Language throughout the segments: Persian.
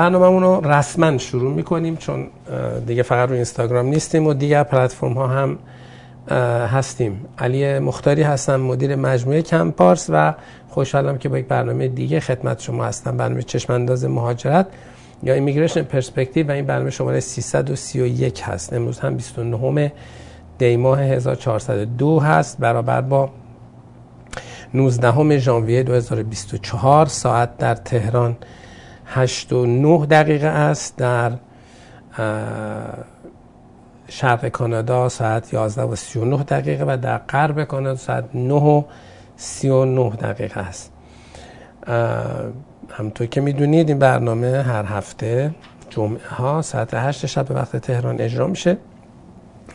برنامه رو رسما شروع می‌کنیم چون دیگه فقط رو اینستاگرام نیستیم و دیگر پلتفرم ها هم هستیم. علی مختاری هستم مدیر مجموعه کمپارس و خوشحالم که با یک برنامه دیگه خدمت شما هستم. برنامه چشم انداز مهاجرت یا ایمیگریشن پرسپکتیو و این برنامه شماره 331 هست. امروز هم 29 دی ماه 1402 هست. برابر با 19 ژانویه 2024 ساعت در تهران 8 و 9 دقیقه است در شرق کانادا ساعت 11 و 39 دقیقه و در غرب کانادا ساعت 9 و 39 دقیقه است. همطور که می‌دونید این برنامه هر هفته جمعه ها ساعت 8 شب به وقت تهران اجرا میشه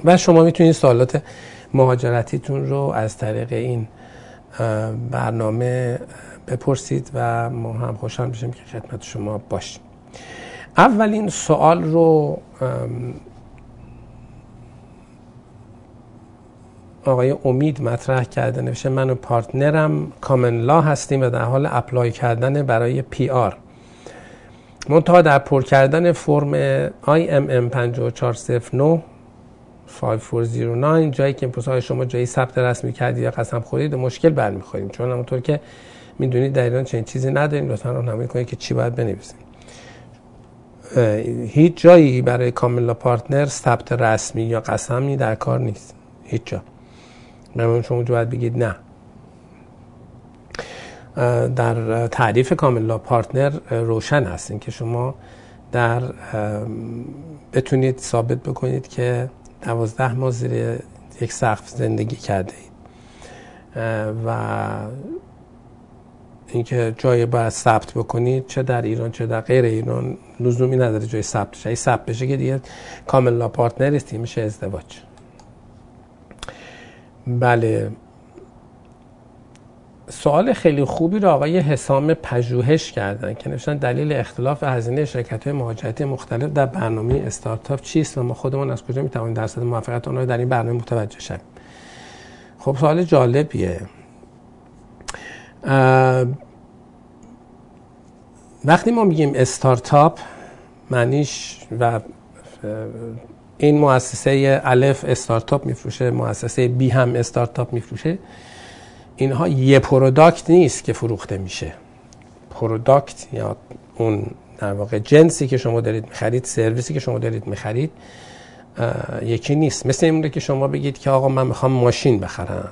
و شما می‌تونید سوالات مهاجرتیتون رو از طریق این برنامه بپرسید و ما هم خوشحال میشیم که خدمت شما باشیم. اولین سوال رو آقای امید مطرح کرده نوشته من و partner م common-law هستیم و در حال apply کردن برای PR. منتها در پر کردن فرم IMM 5409 5409 جایی که های شما جایی ثبت رسمی کردی یا قسم خورید مشکل برمیخوریم. چون همونطور که می‌دونید در ایران چنین چیزی نداریم. لطفا راهنمایی کنید که چی باید بنویسیم. هیچ جایی برای کاملا پارتنر ثبت رسمی یا قسمی در کار نیست. هیچ جا. من شما باید بگید نه. در تعریف کاملا پارتنر روشن هستین که شما در بتونید ثابت بکنید که دوازده ماه زیر یک سقف زندگی کرده اید. و اینکه جای باید ثبت بکنید چه در ایران چه در غیر ایران لزومی نداره جای ثبت شه ثبت بشه که دیگه کاملا پارتنر میشه ازدواج. بله. سوال خیلی خوبی رو آقای حسام پژوهش کردن که نوشتن دلیل اختلاف هزینه شرکت های مهاجرتی مختلف در برنامه استارتاپ چیست و ما خودمون از کجا می‌توانیم درصد موفقیت آنها در این برنامه متوجه شویم؟ خب سوال جالبیه. وقتی ما میگیم استارتاپ معنیش و این مؤسسه الف استارتاپ میفروشه مؤسسه بی هم استارتاپ میفروشه اینها یه product نیست که فروخته میشه. product یا اون در واقع جنسی که شما دارید می‌خرید سرویسی که شما دارید می‌خرید یکی نیست. مثل این که شما بگید که آقا من می‌خوام ماشین بخرم.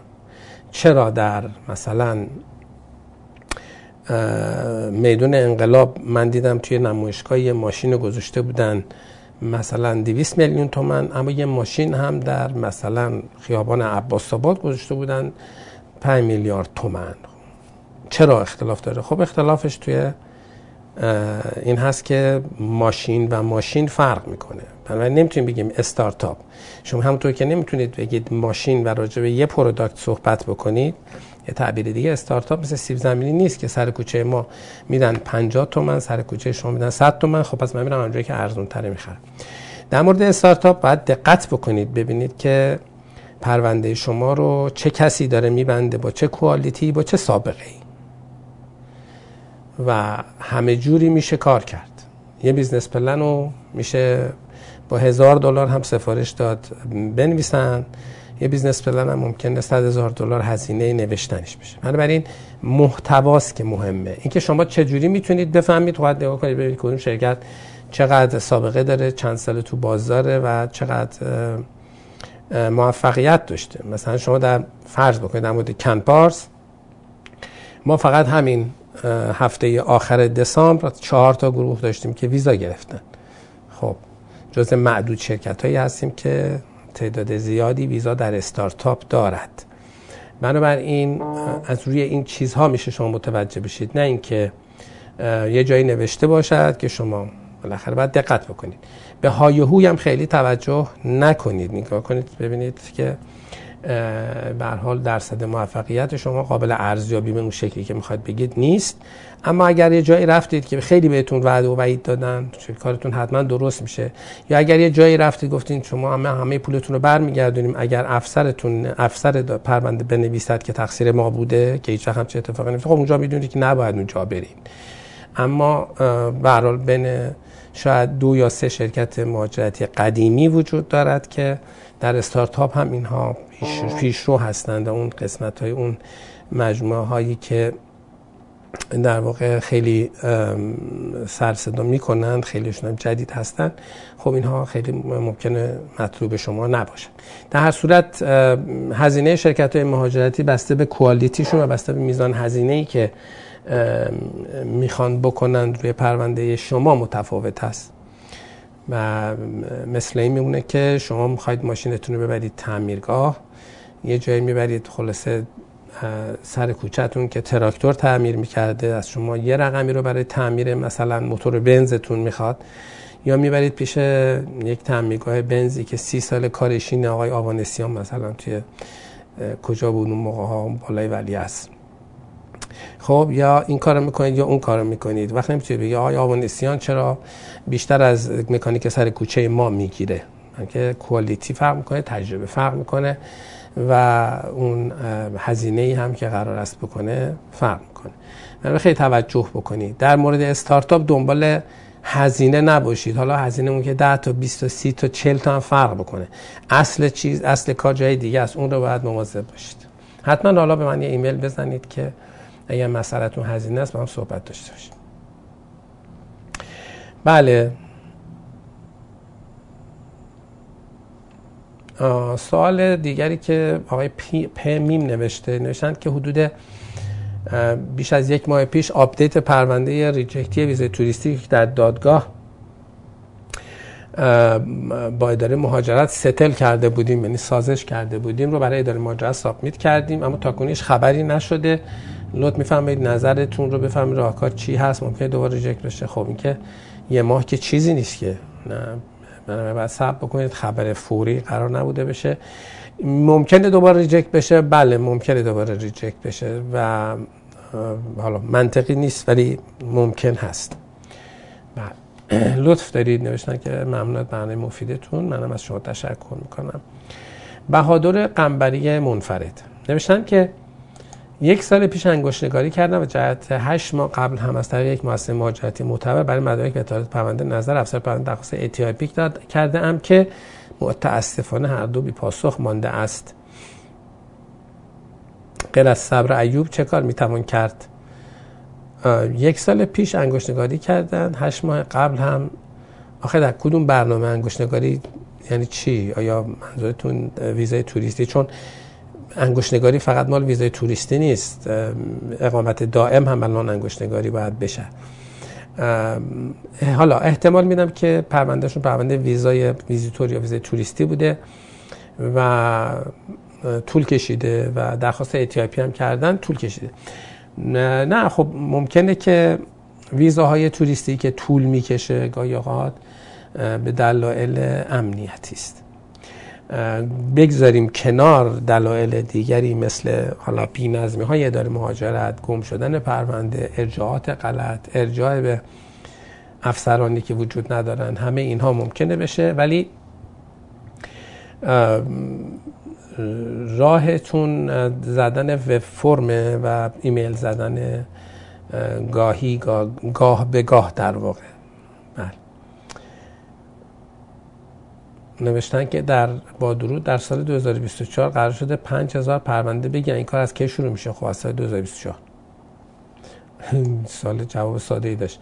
چرا در مثلا میدون انقلاب من دیدم توی نمایشگاه یه ماشین گذاشته بودن مثلا 200 میلیون تومن اما یه ماشین هم در مثلا خیابان عباس آباد گذاشته بودن 5 میلیارد تومن. چرا اختلاف داره؟ خب اختلافش توی این هست که ماشین و ماشین فرق می‌کنه. بنابراین نمی‌تونیم بگیم استارتاپ. شما همونطور که نمی‌تونید بگید ماشین و راجع به یه product صحبت بکنید یه تعبیر دیگه استارتاپ مثل سیب زمینی نیست که سر کوچه ما میدن 50 تومن سر کوچه شما میدن 100 تومن. خب پس من میرم اونجایی که ارزون تره می‌خرم. در مورد استارتاپ باید دقت بکنید ببینید که پرونده شما رو چه کسی داره میبنده با چه quality با چه سابقه ای و همه جوری میشه کار کرد. یه business plan رو میشه با هزار دلار هم سفارش داد بنویسن. یه business plan هم ممکنه 100 هزار دلار هزینه نوشتنش بشه. بنابراین محتواست که مهمه. اینکه شما چجوری می‌تونید بفهمید باید نگاه کنید ببینید کدوم شرکت چقدر سابقه داره چند سال تو بازاره و چقدر موفقیت داشته. مثلا شما در فرض بکنید در مورد CanPars ما فقط همین هفته آخر دسامبر چهار تا گروه داشتیم که ویزا گرفتن. خب جز معدود شرکت هایی هستیم که تعداد زیادی ویزا در استارتاپ دارد. بنابراین از روی این چیزها میشه شما متوجه بشید. نه اینکه یه جایی نوشته باشد که شما بالاخره باید دقت بکنید. به های هم خیلی توجه نکنید. نگاه کنید ببینید که به حال درصد موفقیت شما قابل ارزیابی به اون شکلی که می‌خواد بگید نیست. اما اگر یه جایی رفتید که خیلی بهتون وعده و وعید دادن کارتون حتما درست میشه. یا اگر یه جایی رفتید گفتین شما همه همه پولتون رو برمیگردونیم اگر افسرتون افسر پرونده بنویسد که تقصیر ما بوده که هیچ هم چه اتفاقی نمیفته خب اونجا می‌دونید که نباید اونجا برید. اما برحال بین شاید دو یا سه شرکت مهاجرتی قدیمی وجود دارد که در استارتاپ هم اینها پیش رو هستند اون قسمت های اون مجموعه هایی که در واقع خیلی سر صدا می‌کنند خیلیشون هم جدید هستند. خب اینها خیلی ممکنه مطلوب شما نباشن در هر صورت هزینه شرکت های مهاجرتی بسته به کوالیتیشون و بسته به میزان هزینه ای که می‌خوان بکنند روی پرونده شما متفاوت هست و مثل این میمونه که شما می‌خواید ماشینتون رو ببرید تعمیرگاه. یه جایی می‌برید خلاصه سر کوچهتون که تراکتور تعمیر می‌کرده از شما یه رقمی رو برای تعمیر مثلا موتور بنزتون می‌خواد. یا می‌برید پیش یک تعمیرگاه بنزی که سی سال کارشین آقای آوانسیان مثلا توی کجا بود اون موقع ها بالای ولی است خب یا این کارو می‌کنید یا اون کارو می‌کنید. وقتی نمی‌تونید بگید آقای آوانسیان چرا بیشتر از مکانیک سر کوچه ما می‌گیره؟ که کوالیتی فرق می‌کنه تجربه فرق می‌کنه و اون هزینه هم که قرار است بکنه فرق می‌کنه. من خیلی توجه بکنید. در مورد استارتاپ دنبال هزینه نباشید. حالا هزینه اون که 10 تا 20 تا 30 تا 40 تا هم فرق بکنه. اصل چیز اصل کار جای دیگه است. اون رو باید مواظب باشید. حتما حالا به من یه ایمیل بزنید که اگر مسئله‌تون هزینه است با هم صحبت داشته باشیم. بله. سوال دیگری که آقای پی میم نوشته. نوشتند که حدود بیش از یک ماه پیش update پرونده reject ی ویزای توریستی در دادگاه با اداره مهاجرت settle کرده بودیم یعنی سازش کرده بودیم رو برای اداره مهاجرت submit کردیم اما تا کنون خبری نشده. لطف می‌فهمید نظرتون رو بفهمید راهکار چی هست. ممکنه دوباره reject بشه. خب این که یه ماه که چیزی نیست که. نه من باید صبر بکنید. خبر فوری قرار نبوده بشه. ممکنه دوباره reject بشه. بله ممکنه دوباره reject بشه و حالا منطقی نیست ولی ممکن هست. بله. لطف دارید نوشتن که ممنونت برنامه مفیدتون. منم از شما تشکر می‌کنم. بهادر قنبری منفرد. نوشتن که یک سال پیش انگشتنگاری کردم و جهت هشت ماه قبل هم از طریق یک مؤسسه مهاجرتی معتبر برای مدارک به پرونده نظر افسر پرونده درخواست اتیاپیک داد کرده ام که متاسفانه هر دو بی پاسخ مانده است. غیر از صبر ایوب چه کار می‌توان کرد؟ یک سال پیش انگشتنگاری کردن هشت ماه قبل هم. آخه در کدوم برنامه انگشتنگاری؟ یعنی چی؟ آیا منظورتون ویزای توریستی؟ چون انگشتنگاری فقط مال ویزای توریستی نیست. اقامت دائم هم الان انگشتنگاری باید بشه. حالا احتمال میدم که پروندهشون پرونده ویزای ویزیتور یا ویزای توریستی بوده و طول کشیده و درخواست اتیاپی هم کردن طول کشیده. نه خب ممکنه که ویزاهای توریستی که طول می‌کشه گاهی اوقات به دلایل امنیتی است. بگذاریم کنار دلایل دیگری مثل حالا نظمی های اداره مهاجرت گم شدن پرونده ارجاعات غلط ارجاع به افسرانی که وجود ندارن همه اینها ممکنه بشه. ولی راهتون زدن وب فرم و ایمیل زدن گاهی گاه به گاه در واقع بله نوشتن که در با درود در سال 2024 قرار شده 5000 پرونده بگن این کار از کی شروع میشه؟ خب از سال 2024 سال جواب ساده ای داشت.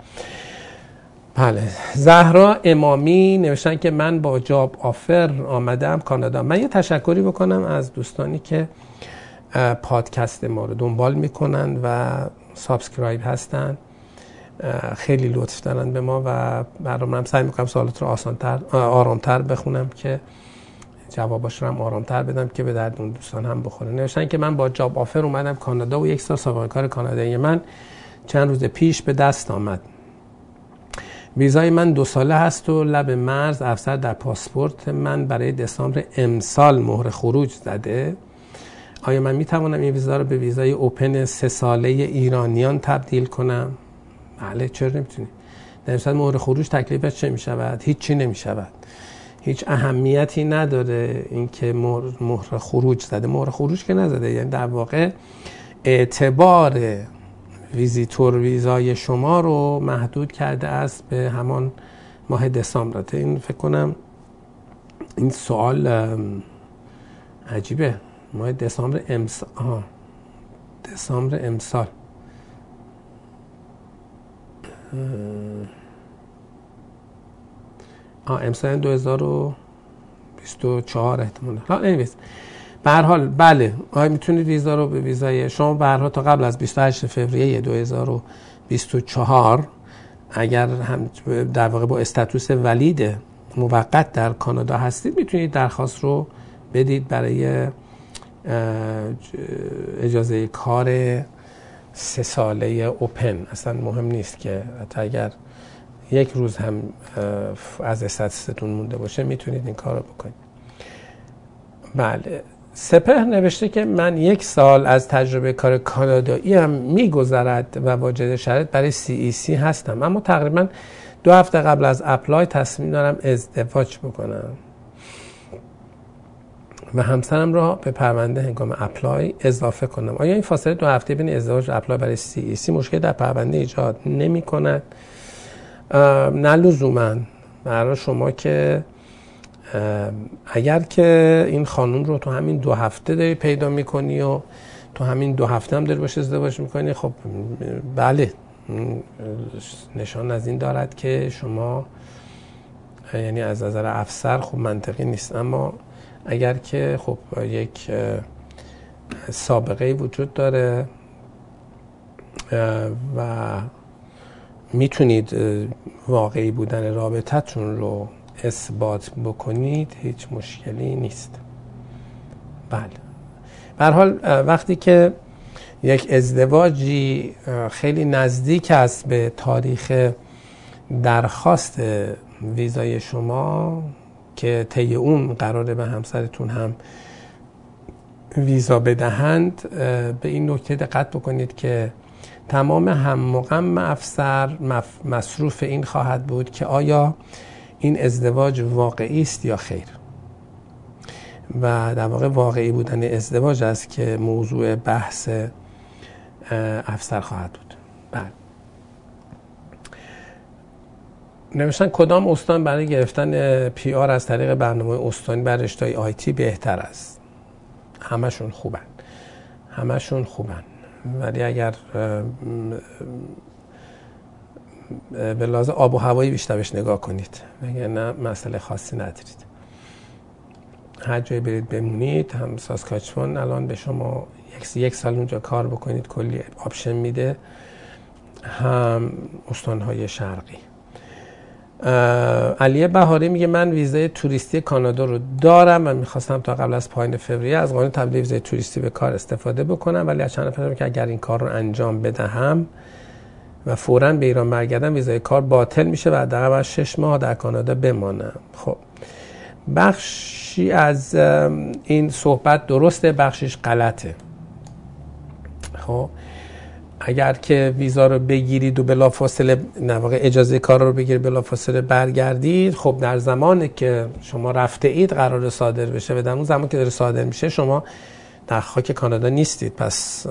بله. زهرا امامی نوشتن که من با جاب آفر آمدم کانادا. من یه تشکری بکنم از دوستانی که پادکست ما رو دنبال می‌کنن و subscribe هستن. خیلی لطف دارن به ما و برام هم سعی می‌کنم سوالات رو آسانتر آرامتر بخونم که جواباش رو هم آرامتر بدم که به درد اون دوستان هم بخوره. نوشتن که من با job offer اومدم کانادا و یک سال سابقه کار کانادایی من چند روز پیش به دست آمد. ویزای من دو ساله هست و لب مرز افسر در پاسپورت من برای دسامبر امسال مهر خروج زده. آیا من می توانم این ویزا رو به ویزای اوپن سه ساله ایرانیان تبدیل کنم؟ بله چرا نمی‌تونی؟ در صورت مهر خروج تکلیفش چه می‌شود؟ هیچ نمی شود هیچ اهمیتی نداره اینکه مهر خروج زده. مهر خروج که نزده یعنی در واقع اعتبار ویزیتور ویزای شما رو محدود کرده است به همان ماه دسامبر. این فکر کنم این سوال عجیبه. ماه دسامبر امسال دسامبر امسال. آه امسال 2024 احتمالا. حالا نمیست به حال بله. آیا می‌تونید ویزا رو به ویزای شما به تا قبل از 28 فوریه 2024 اگر هم در واقع با استاتوس ولید موقت در کانادا هستید می‌تونید درخواست رو بدید برای اجازه کار سه ساله اوپن. اصلا مهم نیست که حتی اگر یک روز هم از استاتستون مونده باشه می‌تونید این کار رو بکنید. بله. سپه نوشته که من یک سال از تجربه کار کانادایی هم میگذرد و واجد شرط برای سی سی هستم. اما تقریبا دو هفته قبل از apply تصمیم دارم ازدواج بکنم. و همسرم را به پرونده هنگام apply اضافه کنم. آیا این فاصله دو هفته بین ازدواج و apply برای CEC مشکل در پرونده ایجاد نمی کند؟ نه لزوما. برای شما که اگر که این خانوم رو تو همین دو هفته داری پیدا می‌کنی و تو همین دو هفته هم داری باشه ازدواج می‌کنی خب بله. نشان از این دارد که شما یعنی از نظر افسر خب منطقی نیست. اما اگر که خب یک سابقه وجود داره و می‌تونید واقعی بودن رابطتون رو اثبات بکنید هیچ مشکلی نیست. بله. به حال وقتی که یک ازدواجی خیلی نزدیک است به تاریخ درخواست ویزای شما که طی اون قراره به همسرتون هم ویزا بدهند به این نکته دقت بکنید که تمام هم مقام افسر مصروف این خواهد بود که آیا این ازدواج واقعی است یا خیر. و در واقع واقعی بودن ازدواج است که موضوع بحث افسر خواهد بود. بله. نوشتن کدام استان برای گرفتن پی آر از طریق برنامه استانی بر رشته آیتی بهتر است؟ همشون خوبن. همشون خوبن. ولی اگر به لازم آب و هوایی بیشتر بهش نگاه کنید. مگه نه مسئله خاصی ندارید. هر جای برید بمونید هم ساسکاچوان الان به شما یک سال اونجا کار بکنید کلی آپشن میده. هم استانهای شرقی. علیه بهاری میگه من ویزای توریستی کانادا رو دارم و می‌خواستم تا قبل از پایین فوریه از قانون تبدیل ویزای توریستی به کار استفاده بکنم ولی از چند که اگر این کار رو انجام بدهم و فورا به ایران برگردم ویزای کار باطل میشه و بعد شش ماه در کانادا بمانم. خب بخشی از این صحبت درسته بخشش غلطه. خب اگر که ویزا رو بگیرید و بلافاصله نواقع اجازه کار رو بگیرید بلافاصله برگردید خب در زمانی که شما رفته اید قرار صادر بشه و در اون زمان که داره صادر میشه شما در خاک کانادا نیستید. پس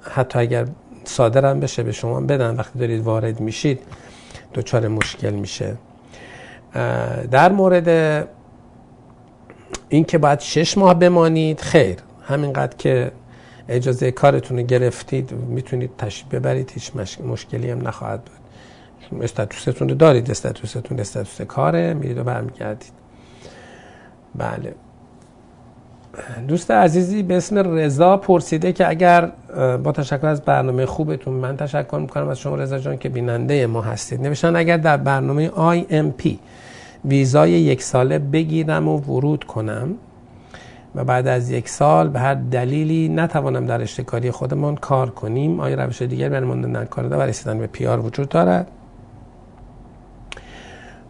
حتی اگر صادرم بشه به شما بدن. وقتی دارید وارد میشید دچار مشکل میشه. در مورد این که باید شش ماه بمانید خیر. همینقدر که اجازه کارتون رو گرفتید می‌تونید تشریف ببرید هیچ مشکلی هم نخواهد بود. استاتوستون رو دارید استاتوستون استاتوس کاره میرید و برمیگردید. بله. دوست عزیزی به اسم رضا پرسیده که اگر با تشکر از برنامه خوبتون من تشکر می‌کنم از شما رضا جان که بیننده ما هستید. نوشتن اگر در برنامه IMP ویزای یک ساله بگیرم و ورود کنم. و بعد از یک سال به هر دلیلی نتوانم در اشتکاری خودمان کار کنیم. آیا روش دیگر برای ماندن کانادا و رسیدن به پیار وجود دارد؟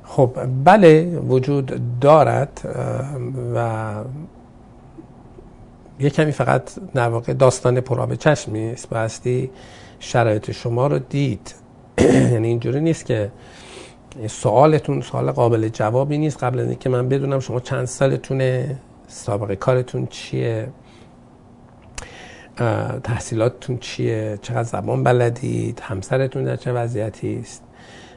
خب بله وجود دارد و یه کمی فقط در واقع داستان پراب چشمی است بایستی شرایط شما رو دید. یعنی اینجوری نیست که سوالتون سوال قابل جوابی نیست. قبل از اینکه من بدونم شما چند سالتونه سابقه کارتون چیه؟ تحصیلاتتون چیه؟ چقدر زبان بلدید؟ همسرتون در چه وضعیتی است؟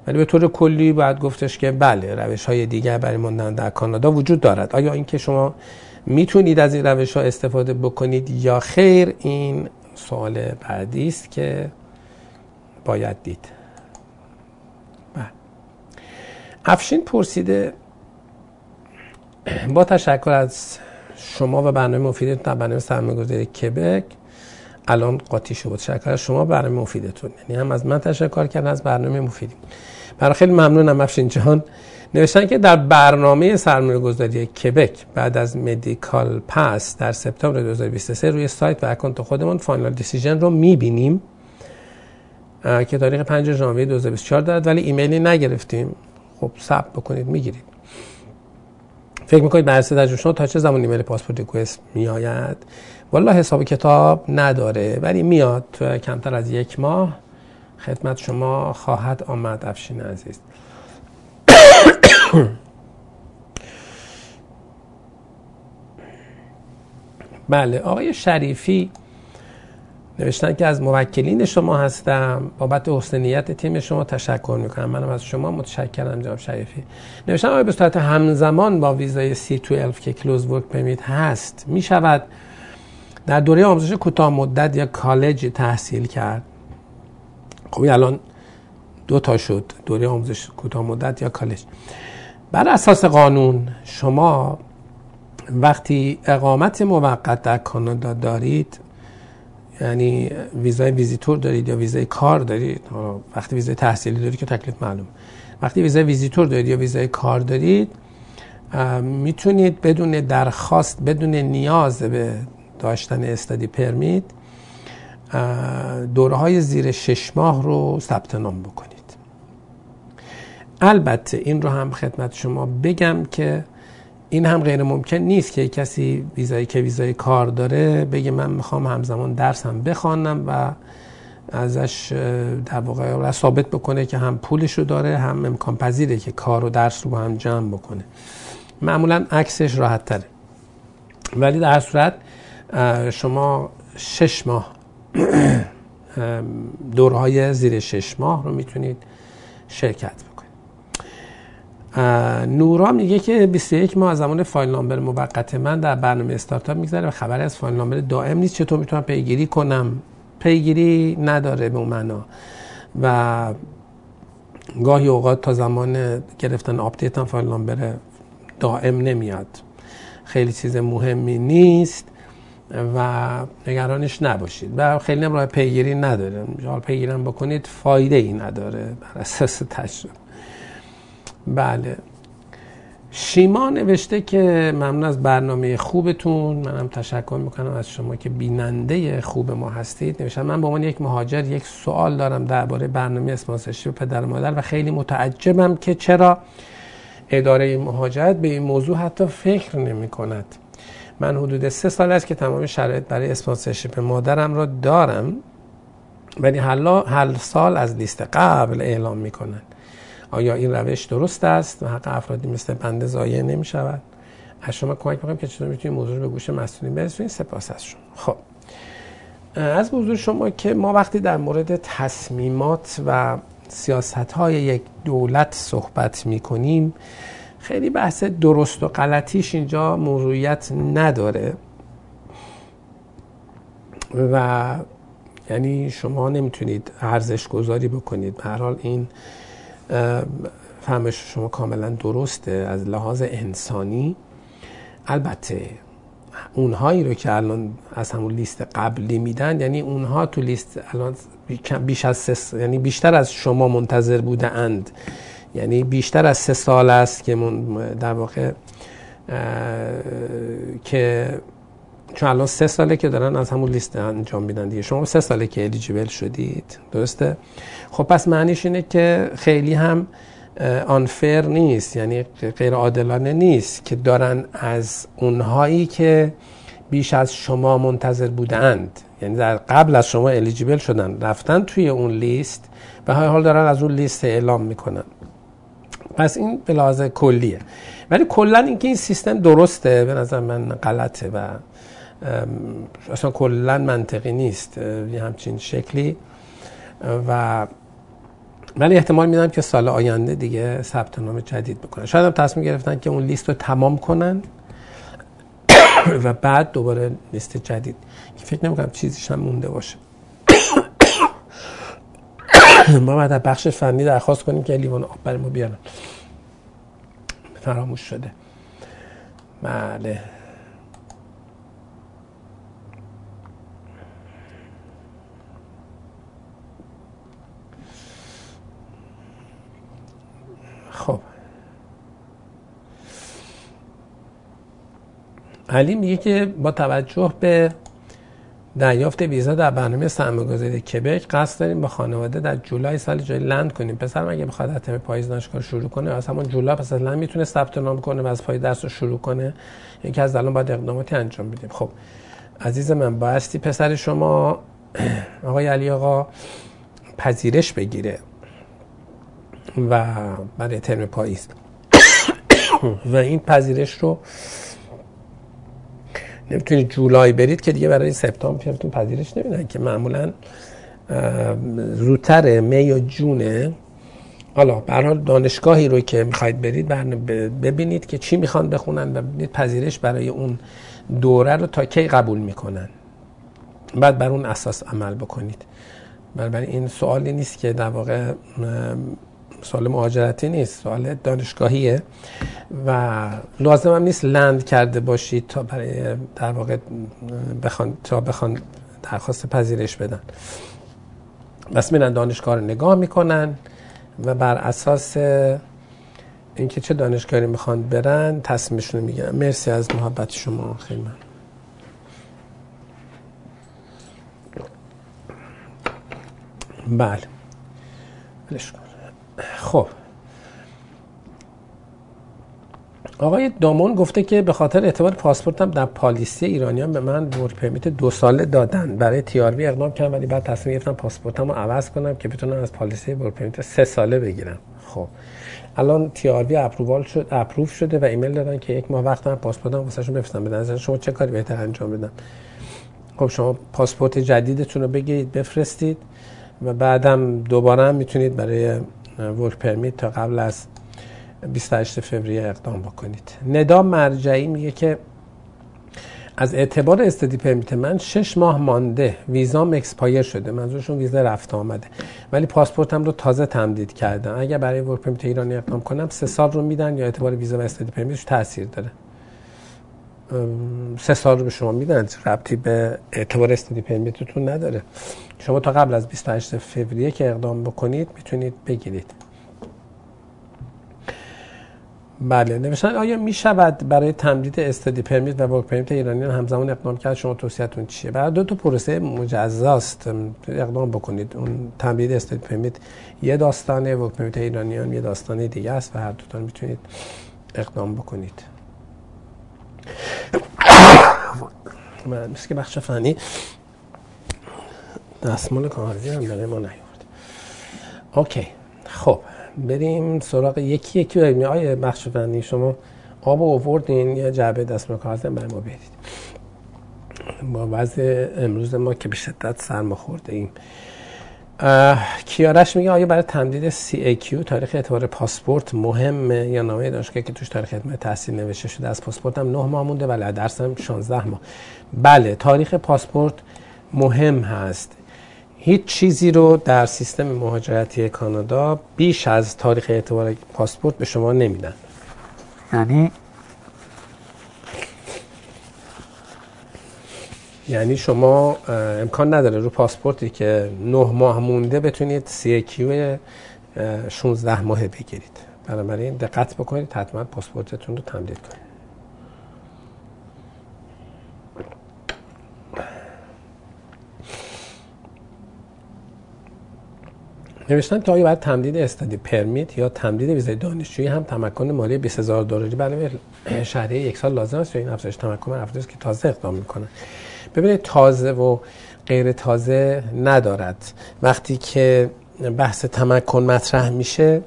ولی به طور کلی باید گفتش که بله روش های دیگر برای موندن در کانادا وجود دارد. آیا اینکه شما می‌تونید از این روش ها استفاده بکنید یا خیر؟ این سوال بعدی است که باید دید. بله. افشین پرسیده با تشکر از شما و برنامه مفیدتون در برنامه سرمایه‌گذاری کبک الان قاطی شد. تشکر از شما برنامه مفیدتون. یعنی هم از من تشکر کردن از برنامه مفیدی برای خیلی ممنونم افشین جهان نوشتن که در برنامه سرمایه گذاری کبک بعد از medical pass در سپتامبر 2023 روی سایت و account خودمون final decision رو می‌بینیم. که تاریخ 5 ژانویه 2024 دارد ولی ایمیلی نگرفتیم. خب ثبت بکنید می‌گیرید. فکر می‌کنید بررسی در شما تا چه زمان ایمیل passport request میآید؟ والا حساب کتاب نداره ولی میاد تو کمتر از یک ماه خدمت شما خواهد آمد افشین عزیز. بله آقای شریفی نوشتن که از موکلین شما هستم. بابت حسنیت تیم شما تشکر می‌کنم. منم از شما متشکرم جناب شریفی. نوشتن آیا به صورت همزمان با ویزای C12 که کلوز ورک پرمیت هست می‌شود در دوره آموزش کوتاه مدت یا کالج تحصیل کرد. خب الان دو تا شد. دوره آموزش کوتاه مدت یا کالج. بر اساس قانون شما وقتی اقامت موقت در کانادا دارید یعنی ویزای ویزیتور دارید یا ویزای کار دارید؟ وقتی ویزای تحصیلی دارید که تکلیف معلوم وقتی ویزای ویزیتور دارید یا ویزای کار دارید می‌تونید بدون درخواست بدون نیاز به داشتن استادی پرمیت دوره های زیر شش ماه رو ثبت نام بکنید. البته این رو هم خدمت شما بگم که این هم غیر ممکن نیست که کسی ویزایی که ویزای کار داره بگه من می‌خوام همزمان درس هم بخوانم و ازش در واقع ثابت بکنه که هم پولش رو داره هم امکان پذیره که کار و درس رو با هم جمع بکنه. معمولا عکسش راحت تره. ولی در صورت شما شش ماه دورهای زیر شش ماه رو می‌تونید شرکت نورا میگه که 21 ماه از زمان فایل نامبر موقت من در برنامه استارتاپ میگذره و خبری از فایل نامبر دائم نیست. چطور می‌تونم پیگیری کنم؟ پیگیری نداره به اون معنا. و گاهی اوقات تا زمان گرفتن update هم file number دائم نمیاد. خیلی چیز مهمی نیست و نگرانش نباشید. و خیلی هم راه پیگیری نداره. حال پیگیرم بکنید فایده ای نداره بر اساس تجربه. بله. شیما نوشته که ممنون از برنامه خوبتون. منم تشکر می‌کنم از شما که بیننده خوب ما هستید. نوشتم من به عنوان یک مهاجر یک سوال دارم درباره برنامه sponsorship پدر و مادر و خیلی متعجبم که چرا اداره مهاجرت به این موضوع حتی فکر نمی کند من حدود سه سال است که تمام شرایط برای اسپانسرشیپ مادرم را دارم ولی هر سال از لیست قبل اعلام می‌کنند آیا این روش درست است؟ و حق افرادی مثل بنده ضایع نمی شود از شما کمک می‌کنم که چطور می‌تونید موضوع رو به گوش مسئولین برسونید سپاس از شما. خب. از موضوع شما که ما وقتی در مورد تصمیمات و سیاست های یک دولت صحبت می کنیم خیلی بحث درست و غلطیش اینجا موضوعیت نداره. و یعنی شما نمی‌تونید ارزش گذاری بکنید. به هر حال این فهمش شما کاملا درسته. از لحاظ انسانی البته اونهایی رو که الان از همون لیست قبلی میدن یعنی اونها تو لیست الان بیش از سه یعنی بیشتر از شما منتظر بوده اند. یعنی بیشتر از سه سال است که من در واقع که چون الان سه ساله که دارن از همون لیست انجام میدن دیگه. شما سه ساله که الیجیبل شدید. درسته؟ خب پس معنیش اینه که خیلی هم آنفر نیست. یعنی غیر عادلانه نیست که دارن از اونهایی که بیش از شما منتظر بودند. یعنی در قبل از شما الیجیبل شدن رفتن توی اون لیست های حال دارن از اون لیست اعلام می‌کنن. پس این به کلیه. ولی کلا اینکه این سیستم درسته به نظر من غلطه و اصلا کلا منطقی نیست یه همچین شکلی. و ولی احتمال میدم که سال آینده دیگه ثبت نام جدید بکنن. شاید هم تصمیم گرفتن که اون لیست رو تمام کنن و بعد دوباره لیست جدید. فکر نمی‌کنم چیزیش هم مونده باشه. ما بعد از بخش فنی درخواست کنیم که لیوان آب برای ما بیارن. فراموش شده. بله خب علی میگه که با توجه به دریافت ویزا در برنامه سرمایه‌گذاری کبک قصد داریم با خانواده در جولای سال جای لند کنیم. پسر اگه بخواد از پاییز دانشگاه شروع کنه از همون جولای پس از لند می‌تونه ثبت نام کنه و از پای درس رو شروع کنه. یکی از الان باید اقداماتی انجام بدیم. خب عزیز من بایستی پسر شما آقای علی آقا پذیرش بگیره و برای ترم پاییز. و این پذیرش رو نمی‌تونید جولای برید که دیگه برای سپتامبر پیرتون پذیرش نمیدن که معمولا زودتر می یا جونه. حالا به دانشگاهی رو که می‌خواید برید ببینید که چی می‌خوان بخونن و ببینید پذیرش برای اون دوره رو تا کی قبول می‌کنن. بعد بر اون اساس عمل بکنید. بنابراین این سوالی نیست که در واقع سوال مهاجرتی نیست سوال دانشگاهیه و لازم هم نیست لند کرده باشید تا برای در واقع بخوان تا بخوان درخواست پذیرش بدن. بس میرن دانشگاه رو نگاه می‌کنن و بر اساس اینکه چه دانشگاهی می‌خوان برن تصمیمشون می‌گیرن. مرسی از محبت شما خیلی من بله. خب. آقای دامون گفته که به خاطر اعتبار پاسپورتم در policy ایرانیان به من work permit دو ساله دادن. برای TRV اقدام کردم ولی بعد تصمیم گرفتم پاسپورتم رو عوض کنم که بتونم از policy work permit سه ساله بگیرم. خب. الان TRV approval شد approve شده و ایمیل دادن که یک ماه وقت من پاسپورتم واسهشون بفرستم. بنظر شما چه کاری بهتر انجام بدم؟ خب شما پاسپورت جدیدتون رو بگیرید بفرستید و بعدم دوباره می‌تونید برای work permit تا قبل از 28 فوریه اقدام بکنید. ندا مرجعی میگه که از اعتبار study permit من شش ماه مانده ویزام expire شده. منظورشون ویزا رفت آمده. ولی پاسپورتم رو تازه تمدید کردم. اگر برای work permit ایرانی اقدام کنم سه سال رو میدن یا اعتبار ویزا و study permit ش تاثیر داره. سه سال رو به شما میدن ربطی به اعتبار study permit تون نداره. شما تا قبل از 28 فوریه که اقدام بکنید می‌تونید بگیرید. بله نوشتن آیا می شود برای تمدید study permit و work permit ایرانیان همزمان اقدام کرد؟ شما توصیهتون چیه؟ برای دو تا پروسه مجزاست. اقدام بکنید. اون تمدید study permit یه داستانه work permit ایرانیان یه داستانه دیگه است و هر دو تا می‌تونید اقدام بکنید. مثل که بخش فنی دستمال کاغذی هم برای ما نیورد اوکی خب بریم سراغ یکی یکی بریم. آیه بخش فنی شما آب آوردین یا جعبه دستمال کاغذ برای ما برید با وضع امروز ما که به شدت سرما خورده ایم. کیارش میگه آیا برای تمدید CAQ تاریخ اعتبار پاسپورت مهمه یا نامه دانشگاهی که توش تاریخ خدمت تحصیل نوشته شده از پاسپورت هم 9 ماه مونده؟ ولی درسم 16 ماه. بله تاریخ پاسپورت مهم هست. هیچ چیزی رو در سیستم مهاجرتی کانادا بیش از تاریخ اعتبار پاسپورت به شما نمیدن. یعنی یعنی شما امکان نداره رو پاسپورتی که نه ماه مونده بتونید سی و شش ماه بگیرید. بنابراین دقت بکنید حتما پاسپورتتون رو تمدید کنید. نوشتن که آیا باید تمدید استادی پرمیت یا تمدید ویزای دانشجویی هم تمکن مالی 20000 دلاری؟ برای شهریه یک سال لازم است. یا این افزایش تمکن افرادی که تازه اقدام می‌کنن ببینید تازه و غیر تازه ندارد. وقتی که بحث تمکن مطرح میشه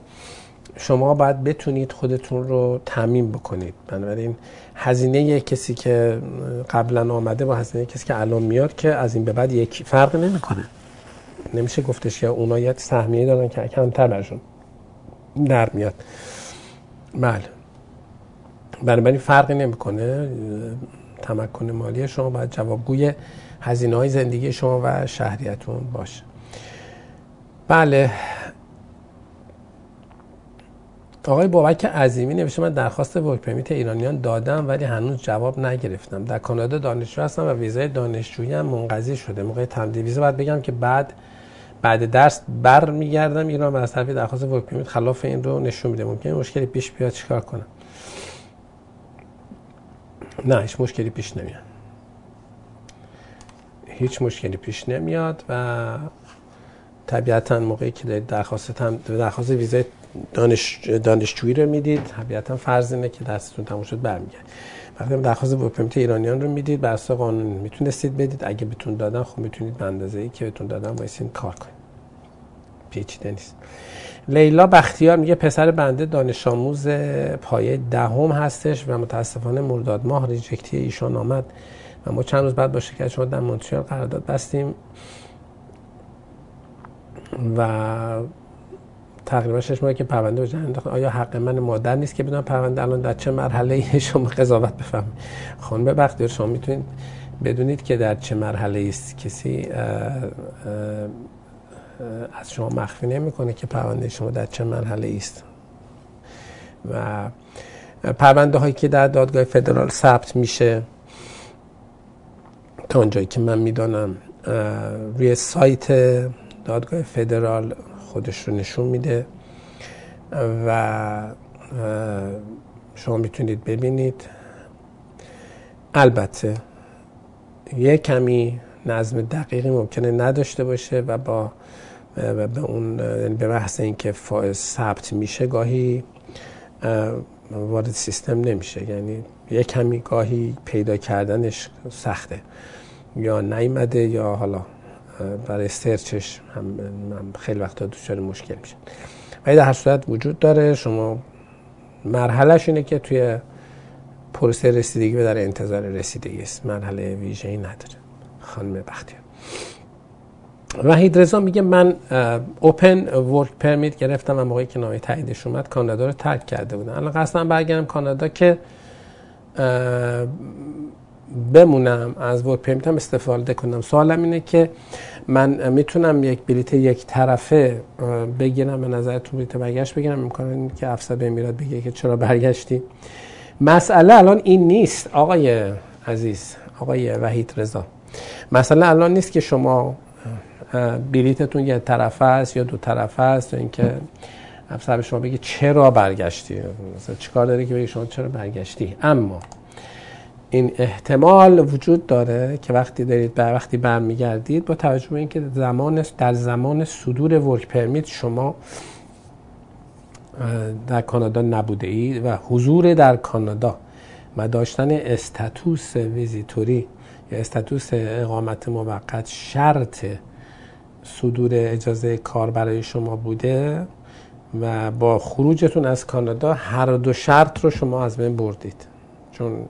شما باید بتونید خودتون رو تعمین بکنید. بنابراین هزینه کسی که قبلا آمده با هزینه کسی که الان میاد که از این به بعد یک فرق نمی‌کنه. نمیشه گفتش که اونا یه سهمیه دارن که کمتر برشون در میاد. بله. بنابراین فرقی نمی‌کنه. تمکن مالی شما باید جوابگوی هزینه های زندگی شما و شهریتون باشه. بله. آقای بابک عظیمی نوشته من درخواست ورک پرمیت ایرانیان دادم ولی هنوز جواب نگرفتم. در کانادا دانشجو هستم و ویزای دانشجویی هم منقضی شده. موقع تمدید ویزا باید بگم که بعد بعد درس بر میگردم ایران و از طرفی درخواست work permit خلاف این رو نشون میده. ممکنه مشکلی پیش بیاد چیکار کنم؟ نه هیچ مشکلی پیش نمیاد. هیچ مشکلی پیش نمیاد و طبیعتا موقعی که دارید درخواست هم درخواست ویزای دانش دانشجویی رو می‌دید طبیعتا فرض اینه که درستون تموم شد برمیگرد. وقتی درخواست work ایرانیان رو می‌دید بر اساس قانون می‌تونستید بدید. اگه بهتون دادن خب می‌تونید به اندازه ای که بهتون دادن وایسین کار کنید. پیچیده نیست. لیلا بختیار میگه پسر بنده دانش آموز پایه دهم هستش و متاسفانه مرداد ماه ریجکتی ایشان آمد. و ما چند روز بعد با شرکت شما در مونتریال قرارداد بستیم و تقریبا شش ماهی که پرونده وجه انداخت. آیا حق من مادر نیست که بدونم پرونده الان در چه مرحله شما قضاوت بفهمید خانم بختیار شما می‌تونید بدونید که در چه مرحله است؟ کسی از شما مخفی نمی‌کنه که پرونده شما در چه مرحله است و پرونده هایی که در دادگاه فدرال ثبت میشه تا اونجایی که من می‌دانم روی سایت دادگاه فدرال خودش رو نشون میده و شما می‌تونید ببینید. البته یه کمی نظم دقیقی ممکنه نداشته باشه و با به اون یعنی به محض اینکه ثبت میشه گاهی وارد سیستم نمیشه. یعنی یه کمی گاهی پیدا کردنش سخته. یا نیمده یا حالا برای سرچش هم خیلی وقتا دچار مشکل میشه. ولی در هر صورت وجود داره. شما مرحلهش اینه که توی پروسه رسیدگی و در انتظار رسیدگی است. مرحله ویژه ای نداره. خانم بختیار. وحید رضا میگه من اوپن ورک پرمیت گرفتم و موقعی که نامه تاییدش اومد کانادا رو ترک کرده بودم. الان قصدم برگردم کانادا که بمونم از ورک پرمیت هم استفاده کنم. سوالم اینه که من می‌تونم یک بلیت یک طرفه بگیرم به نظرتون بلیت برگشت بگیرم؟ امکان که افسر به میراد بگه که چرا برگشتی؟ مسئله الان این نیست آقای عزیز آقای وحید رضا. مسئله الان نیست که شما بلیتتون یه طرفه است یا دو طرفه است؟ یا اینکه افسر به شما بگه چرا برگشتی؟ مثلا چیکار داری که بگه شما چرا برگشتی؟ اما این احتمال وجود داره که وقتی دارید بر وقتی برمیگردید با توجه به اینکه زمان در زمان صدور ورک پرمیت شما در کانادا نبوده اید و حضور در کانادا و داشتن استاتوس ویزیتوری یا استاتوس اقامت موقت شرط صدور اجازه کار برای شما بوده و با خروجتون از کانادا هر دو شرط رو شما از بین بردید. چون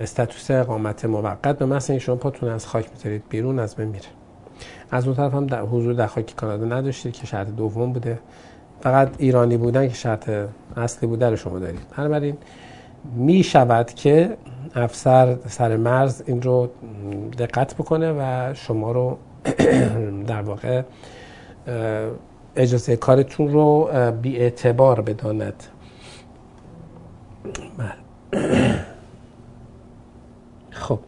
استاتوس اقامت موقت به مثل شما پاتون از خاک می‌ذارید بیرون از بین میره. از اون طرف هم در حضور در خاک کانادا نداشتید که شرط دوم بوده. فقط ایرانی بودن که شرط اصلی بوده رو شما دارید. بنابراین می شود که افسر سر مرز این رو دقت بکنه و شما رو در واقع اجازه کارتون رو بی اعتبار بداند. بله. خب.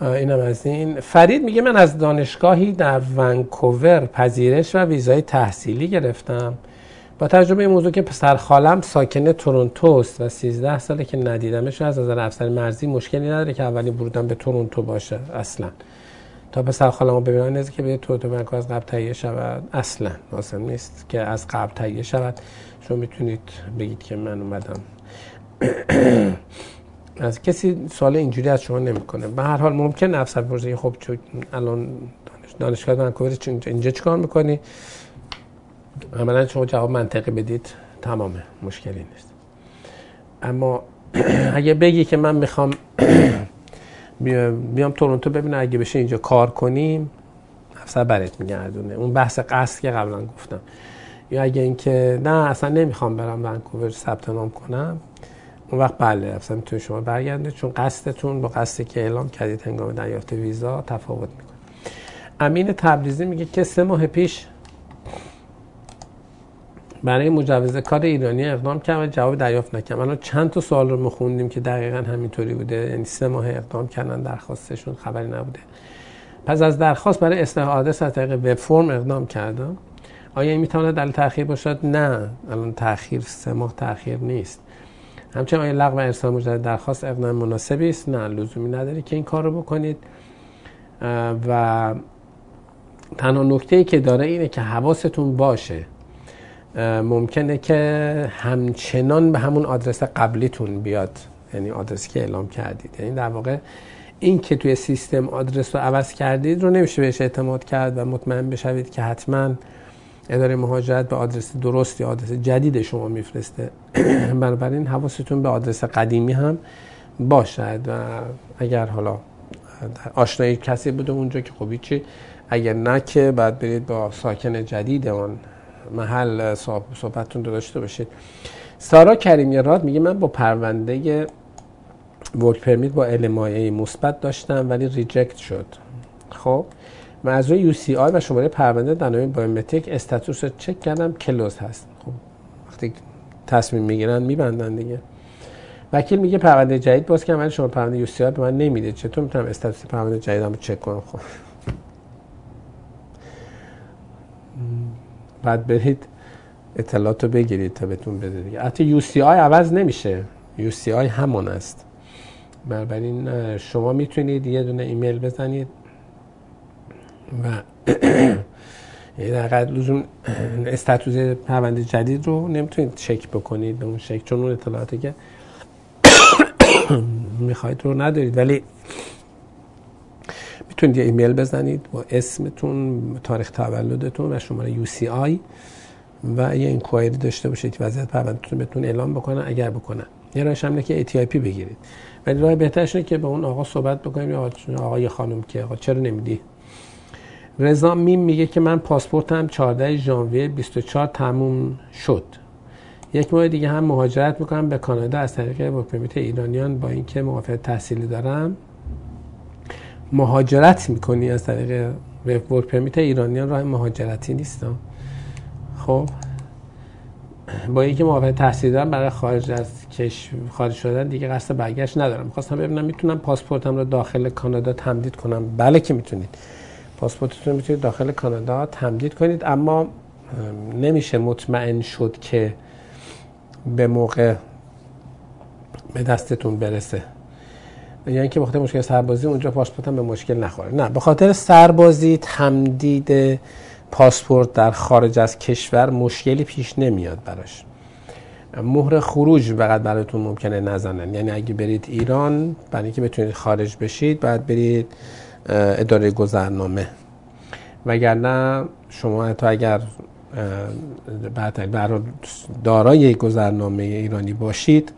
اینم از این. فرید میگه من از دانشگاهی در ونکوور پذیرش و ویزای تحصیلی گرفتم. با تجربه این موضوع که پسر خالم ساکن تورنتوست و 13 ساله که ندیدمش از نظر افسر مرزی مشکلی نداره که اولین ورودم به تورنتو باشه اصلا. تا پسر خالم رو ببینم نیست که به تورنتو بنکو از قبل تهیه شود. اصلا لازم نیست که از قبل تهیه شود. شما می‌تونید بگید که من اومدم. از کسی سوال اینجوری از شما نمی‌کنه. به هر حال ممکن افسر بپرسه خب چون الان دانشگاه ونکوور اینجا چیکار می‌کنی؟ عملا شما جواب منطقی بدید. تمامه مشکلی نیست. اما اگه بگی که من می‌خوام بیام تورنتو ببینم. اگه بشه اینجا کار کنیم. افسر برات میگردونه. اون بحث قصد که قبلا گفتم. یا اگه اینکه نه اصلا نمی‌خوام برم ونکوور ثبت نام کنم. اون وقت بله اصلا می‌تونه شما برگرده چون قصدتون با قصدی که اعلام کردید هنگام دریافت ویزا تفاوت می‌کنه. امین تبریزی میگه که سه ماه پیش برای مجوز کار ایرانی اقدام کردم و جواب دریافت نکردم الان چند تا سوال رو میخوندیم که دقیقا همینطوری بوده. یعنی سه ماه اقدام کردن درخواستشون خبری نبوده. پس از درخواست برای اصلاح آدرس از طریق وب فرم اقدام کردم. آیا این می‌تواند دلیل تاخیر باشد؟ نه. الان تاخیر سه ماه تاخیر نیست. همچنین آیا لغو ارسال مجدد درخواست اقدام مناسبی است؟ نه لزومی نداره که این کار رو بکنید و تنها نکته ای که داره اینه که حواستون باشه. ممکنه که همچنان به همون آدرس قبلیتون بیاد. یعنی آدرسی که اعلام کردید. یعنی در واقع این که توی سیستم آدرس رو عوض کردید رو نمیشه بهش اعتماد کرد و مطمئن بشوید که حتما اداره مهاجرت به آدرس درست یا آدرس جدید شما میفرسته. بنابراین حواستون به آدرس قدیمی هم باشد و اگر حالا آشنایی کسی بوده اونجا که خب چی اگر نه که بعد برید با ساکن جدید اون محل صحبتتون داشته باشید. سارا کریمی راد میگه من با پرونده work permit با LMIA مثبت داشتم ولی reject شد. خب و از روی UCI و شماره پرونده در نام biometric status رو چک کردم close هست. خب وقتی تصمیم می‌گیرن میبندن دیگه. وکیل میگه پرونده جدید باز کنم ولی شماره پرونده UCI به من نمیده. چطور می‌تونم status پرونده جدیدم رو چک کنم؟ خب بعد برید اطلاعات رو بگیرید تا بهتون بده دیگه. حتی آی عوض نمیشه. یو سی آی همون است. بنابراین شما می‌تونید یه دونه ایمیل بزنید و در لزوم استاتوز پرونده جدید رو نمی‌تونید چک بکنید به اون شکل چون اون اطلاعاتی که می‌خواید رو ندارید. ولی می‌تونید یه ایمیل بزنید با اسمتون تاریخ تولدتون و شماره UCI و یه inquiry داشته باشید وضعیت پروندهتون بهتون اعلام بکنن اگر بکنن یه راهش هم که ATIP بگیرید. ولی راه بهترش که به اون آقا صحبت بکنیم. یا آقای خانم که آقا چرا نمیدی؟ رضا میم میگه که من پاسپورتم 14 ژانویه 24 تموم شد. یک ماه دیگه هم مهاجرت می‌کنم به کانادا از طریق work ایرانیان با اینکه موافقت تحصیلی دارم. مهاجرت می‌کنی از طریق ورک پرمیت ایرانیان راه مهاجرتی نیست خب. با اینکه موافقت تحصیلی دارم برای خارج از کش خارج شدن دیگه قصد برگشت ندارم. می‌خواستم ببینم می‌تونم پاسپورتم رو داخل کانادا تمدید کنم. بله که می‌تونید. پاسپورتتون می‌تونید داخل کانادا تمدید کنید اما نمیشه مطمئن شد که به موقع به دستتون برسه. یعنی که بخاطر مشکل سربازی اونجا پاسپورت به مشکل نخوره. نه به خاطر سربازی تمدید پاسپورت در خارج از کشور مشکلی پیش نمیاد براش. مهر خروج فقط براتون ممکنه نزنن. یعنی اگه برید ایران برای اینکه بتونید خارج بشید بعد برید اداره گذرنامه. وگرنه شما حتی اگر برای دارای گذرنامه ایرانی باشید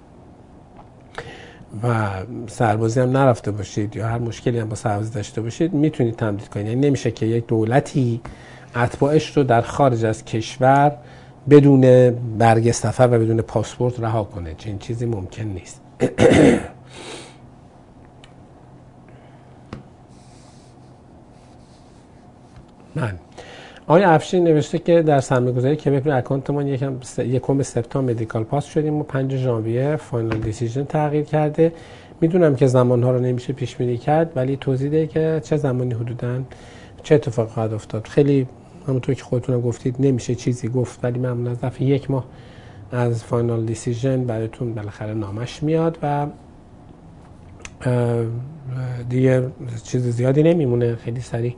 و سربازی هم نرفته باشید یا هر مشکلی هم با سربازی داشته باشید می‌تونید تمدید کنید. یعنی نمیشه که یک دولتی اتباعش رو در خارج از کشور بدون برگ سفر و بدون پاسپورت رها کنه. چنین چیزی ممکن نیست. من. آقای افشین نوشته که در سرمایه گذاری که بکنید account ما یکم یکم سپتامبر medical pass شدیم و 5 ژانویه final decision تغییر کرده. می‌دونم که زمان ها رو نمیشه پیش بینی کرد ولی توضیح ده که چه زمانی حدودا چه اتفاق خواهد افتاد. خیلی همونطور که خودتون گفتید نمیشه چیزی گفت ولی معمولا از یک ماه از final decision براتون بالاخره نامش میاد و دیگه چیز زیادی نمیمونه. خیلی سریع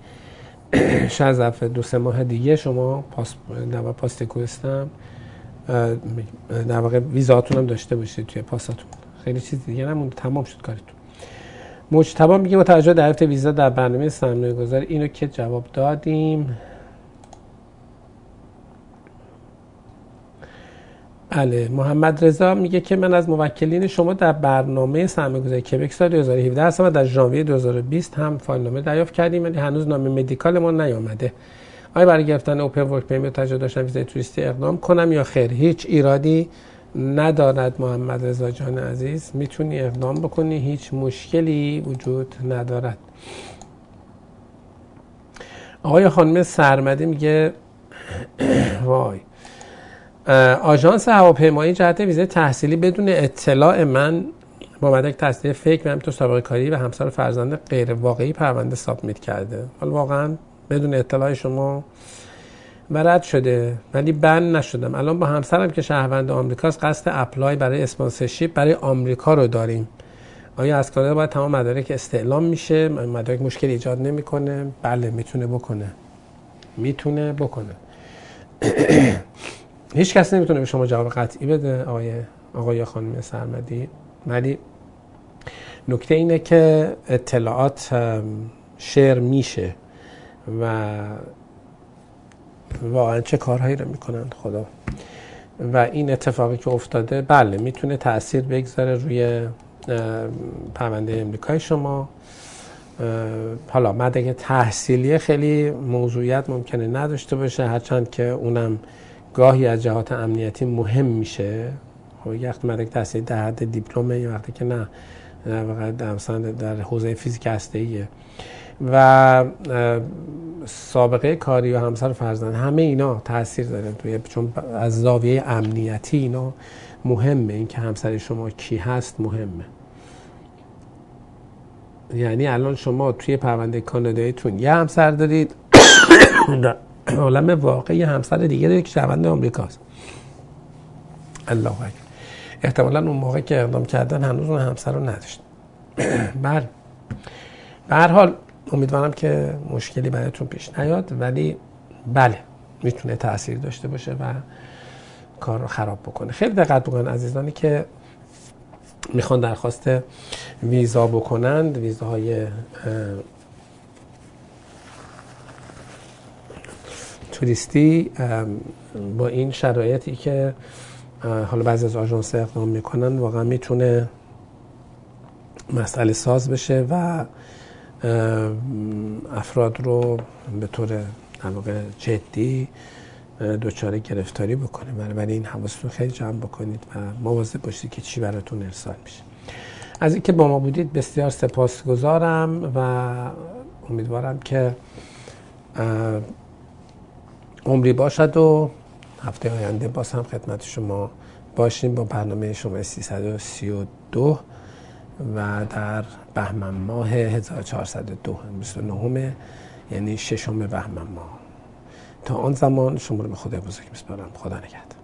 شاید ظرف دو سه ماه دیگه شما پاس در پاس کوستم در واقع ویزاتون هم داشته باشید توی پاساتون. خیلی چیز دیگه نمونده تمام شد کارتون. مجتبا میگه با توجه دریافت ویزا در برنامه سرمایه گذار اینو که جواب دادیم. بله محمد رضا میگه که من از موکلین شما در برنامه سرمایه‌گذاری کبک سال 2017 هستم و در ژانویه 2020 هم فایل نامه دریافت کردیم ولی هنوز نامه مدیکال ما نیامده. آیا برای گرفتن اوپن ورک پرمیت تجربه داشتن ویزای توریستی اقدام کنم یا خیر؟ هیچ ایرادی ندارد محمد رضا جان عزیز. می‌تونی اقدام بکنی؟ هیچ مشکلی وجود ندارد. آقای خانم سرمدی میگه وای. آژانس هواپیمایی جهت ویزه تحصیلی بدون اطلاع من با مدرک تحصیلی فکر و تو سابقه کاری و همسر فرزند غیر واقعی پرونده سابمیت کرده. حالا واقعا بدون اطلاع شما و رد شده ولی بند نشدم. الان با همسرم که شهروند آمریکاست قصد اپلای برای اسپانسرشیپ برای آمریکا رو داریم. آیا از کانادا باید تمام مدارک استعلام میشه؟ مدارک مشکل ایجاد نمی‌کنه. بله می‌تونه بکنه. می‌تونه بکنه. هیچ کس نمی‌تونه به شما جواب قطعی بده آقای آقای خانم سرمدی. ولی نکته اینه که اطلاعات شیر میشه و واقعا چه کارهایی رو می‌کنن خدا. و این اتفاقی که افتاده بله می‌تونه تاثیر بگذاره روی پرونده امریکای شما. حالا مدرک تحصیلی خیلی موضوعیت ممکنه نداشته باشه هرچند که اونم گاهی از جهات امنیتی مهم میشه. خب یک وقت مدرک تحصیلی در حد دیپلمه یه وقتی که نه در در حوزه فیزیک هسته و سابقه کاری و همسر فرزند همه اینا تاثیر داره توی چون از زاویه امنیتی اینا مهمه. اینکه همسر شما کی هست مهمه. یعنی الان شما توی پرونده کاناداییتون یه همسر دارید. عالم واقعی همسر دیگه که شهروند آمریکاست الله اکبر. احتمالا اون موقع که اقدام کردن هنوز اون همسر رو نداشت. بله. به هر حال امیدوارم که مشکلی براتون پیش نیاد ولی بله می‌تونه تاثیر داشته باشه و کار رو خراب بکنه. خیلی دقت بکنن عزیزانی که می‌خوان درخواست ویزا بکنند ویزاهای توریستی با این شرایطی که حالا بعضی از آژانس اقدام می‌کنن واقعا می‌تونه مسئله ساز بشه و افراد رو به طور در جدی دچار گرفتاری بکنه. برای این حواستون خیلی جمع بکنید و مواظب باشید که چی براتون ارسال میشه. از اینکه با ما بودید بسیار سپاسگزارم و امیدوارم که عمری باشد و هفته آینده باز هم خدمت شما باشیم با برنامه شما 332 و در بهمن ماه 1402 29 یعنی ششم بهمن ماه. تا آن زمان شما رو به خدا بزرگ میسپارم. خدا نگهدار.